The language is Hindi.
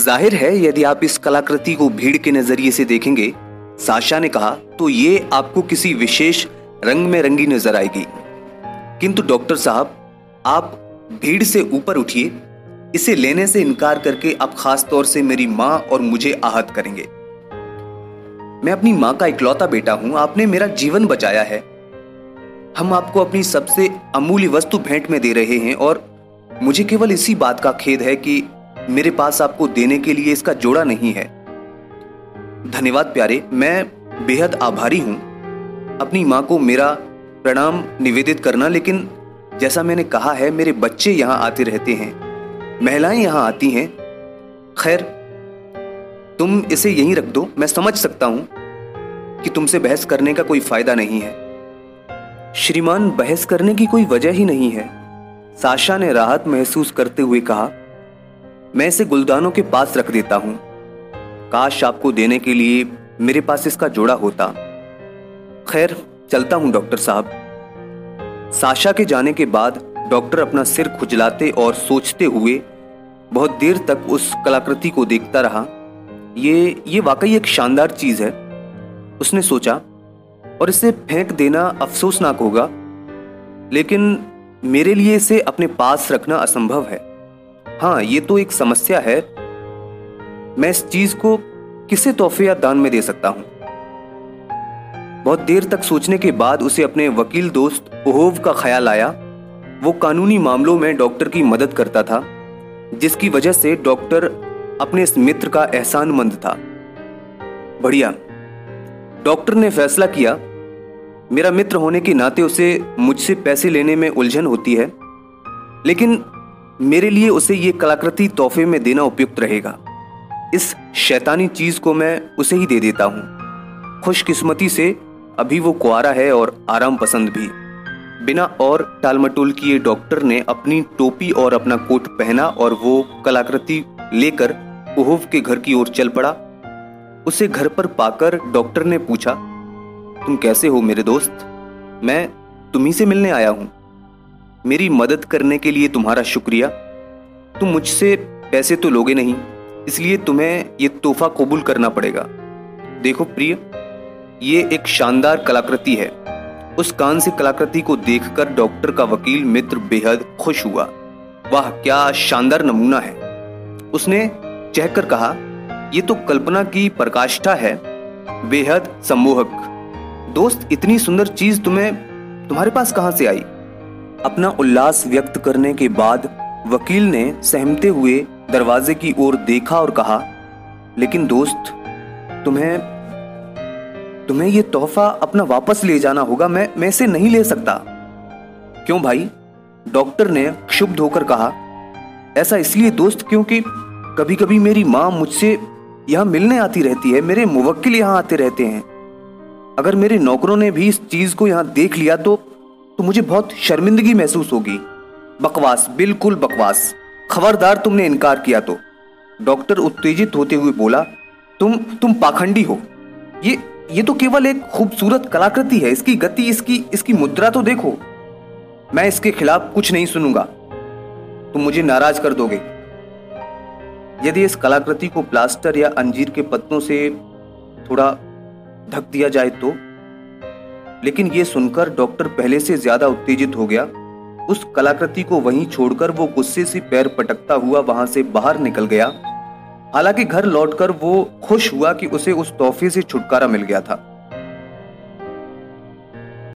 ज़ाहिर है, यदि आप इस कलाकृति को भीड़ के नज़रिए से देखेंगे, साशा ने कहा तो ये आपको किसी विशेष रंग में रंगी नज़र आएगी। किंतु डॉक्टर साहब, आप भीड़ से ऊपर उठिए, इसे लेने से इनकार करके आप खास तौर से मेरी माँ और मुझे आहत करेंगे। मैं अपनी माँ का इकलौता बेटा हूँ, आपने मेरा जीवन बचाया है। हम आपको अपनी सबसे अमूल्य वस्तु भेंट में दे रहे हैं और मुझे केवल इसी बात का खेद है कि मेरे पास आपको देने के लिए इसका जोड़ा नहीं है। धन्यवाद प्यारे, मैं बेहद आभारी हूँ। अपनी माँ को मेरा प्रणाम निवेदित करना, लेकिन जैसा मैंने कहा है, मेरे बच्चे यहाँ आते रहते हैं। महिलाएँ यहाँ आती हैं। खैर, तुम इसे यहीं रख दो, मैं समझ सकता हूँ कि तुमसे बहस करने का कोई फ़ायदा नहीं है। श्रीमान, बहस करने की कोई वजह ही नहीं है। साशा ने राहत महसूस करते हुए कहा मैं इसे गुलदानों के पास रख देता हूँ। काश आपको देने के लिए मेरे पास इसका जोड़ा होता। खैर, चलता हूँ, डॉक्टर साहब। साशा के जाने के बाद डॉक्टर अपना सिर खुजलाते और सोचते हुए बहुत देर तक उस कलाकृति को देखता रहा। ये ये वाकई एक शानदार चीज़ है, उसने सोचा। और इसे फेंक देना अफसोसनाक होगा, लेकिन मेरे लिए इसे अपने पास रखना असंभव है। हाँ ये तो एक समस्या है। मैं इस चीज़ को किसे तोहफे या दान में दे सकता हूँ? बहुत देर तक सोचने के बाद उसे अपने वकील दोस्त ओहोव का ख्याल आया। वो कानूनी मामलों में डॉक्टर की मदद करता था, जिसकी वजह से डॉक्टर अपने इस मित्र का एहसानमंद था। बढ़िया। डॉक्टर ने फैसला किया, मेरा मित्र होने के नाते उसे मुझसे पैसे लेने में उलझन होती है, लेकिन मेरे लिए उसे ये कलाकृति तोहफे में देना उपयुक्त रहेगा। इस शैतानी चीज़ को मैं उसे ही दे देता हूँ। खुशकिस्मती से अभी वो कुआरा है और आराम पसंद भी। बिना और टालमटोल किए डॉक्टर ने अपनी टोपी और अपना कोट पहना और वो कलाकृति लेकर ओहव के घर की ओर चल पड़ा। उसे घर पर पाकर डॉक्टर ने पूछा, तुम कैसे हो मेरे दोस्त? मैं तुम्ही से मिलने आया हूँ। मेरी मदद करने के लिए तुम्हारा शुक्रिया। तुम मुझसे पैसे तो लोगे नहीं, इसलिए तुम्हें ये तोहफा कबूल करना पड़ेगा। देखो प्रिय, ये एक शानदार कलाकृति है। उस कान से कलाकृति को देखकर डॉक्टर का वकील मित्र बेहद खुश हुआ। वाह, क्या शानदार नमूना है। उसने चहकर कहा यह तो कल्पना की प्रकाष्ठा है, बेहद सम्मोहक। दोस्त, इतनी सुंदर चीज़ तुम्हें, तुम्हारे पास कहाँ से आई? अपना उल्लास व्यक्त करने के बाद वकील ने सहमते हुए दरवाजे की ओर देखा और कहा, लेकिन दोस्त, तुम्हें तुम्हें यह तोहफा अपना वापस ले जाना होगा, मैं मैं इसे नहीं ले सकता। क्यों भाई? डॉक्टर ने क्षुब्ध होकर कहा, ऐसा इसलिए दोस्त, क्योंकि कभी कभी मेरी माँ मुझसे यहाँ मिलने आती रहती है, मेरे मुवक्किल यहाँ आते रहते हैं। अगर मेरे नौकरों ने भी इस चीज़ को यहाँ देख लिया तो तो मुझे बहुत शर्मिंदगी महसूस होगी। बकवास, बिल्कुल बकवास। खबरदार तुमने इनकार किया तो। डॉक्टर उत्तेजित होते हुए बोला, तुम तुम पाखंडी हो। ये ये तो केवल एक खूबसूरत कलाकृति है। इसकी गति, इसकी इसकी मुद्रा तो देखो। मैं इसके खिलाफ कुछ नहीं सुनूँगा। तुम मुझे नाराज़ कर दोगे। यदि इस कलाकृति को प्लास्टर या अंजीर के पत्तों से थोड़ा ढक दिया जाए तो लेकिन ये सुनकर डॉक्टर पहले से ज़्यादा उत्तेजित हो गया। उस कलाकृति को वहीं छोड़कर वो गुस्से से पैर पटकता हुआ वहाँ से बाहर निकल गया। हालाँकि घर लौटकर वो खुश हुआ कि उसे उस तोहफे से छुटकारा मिल गया था।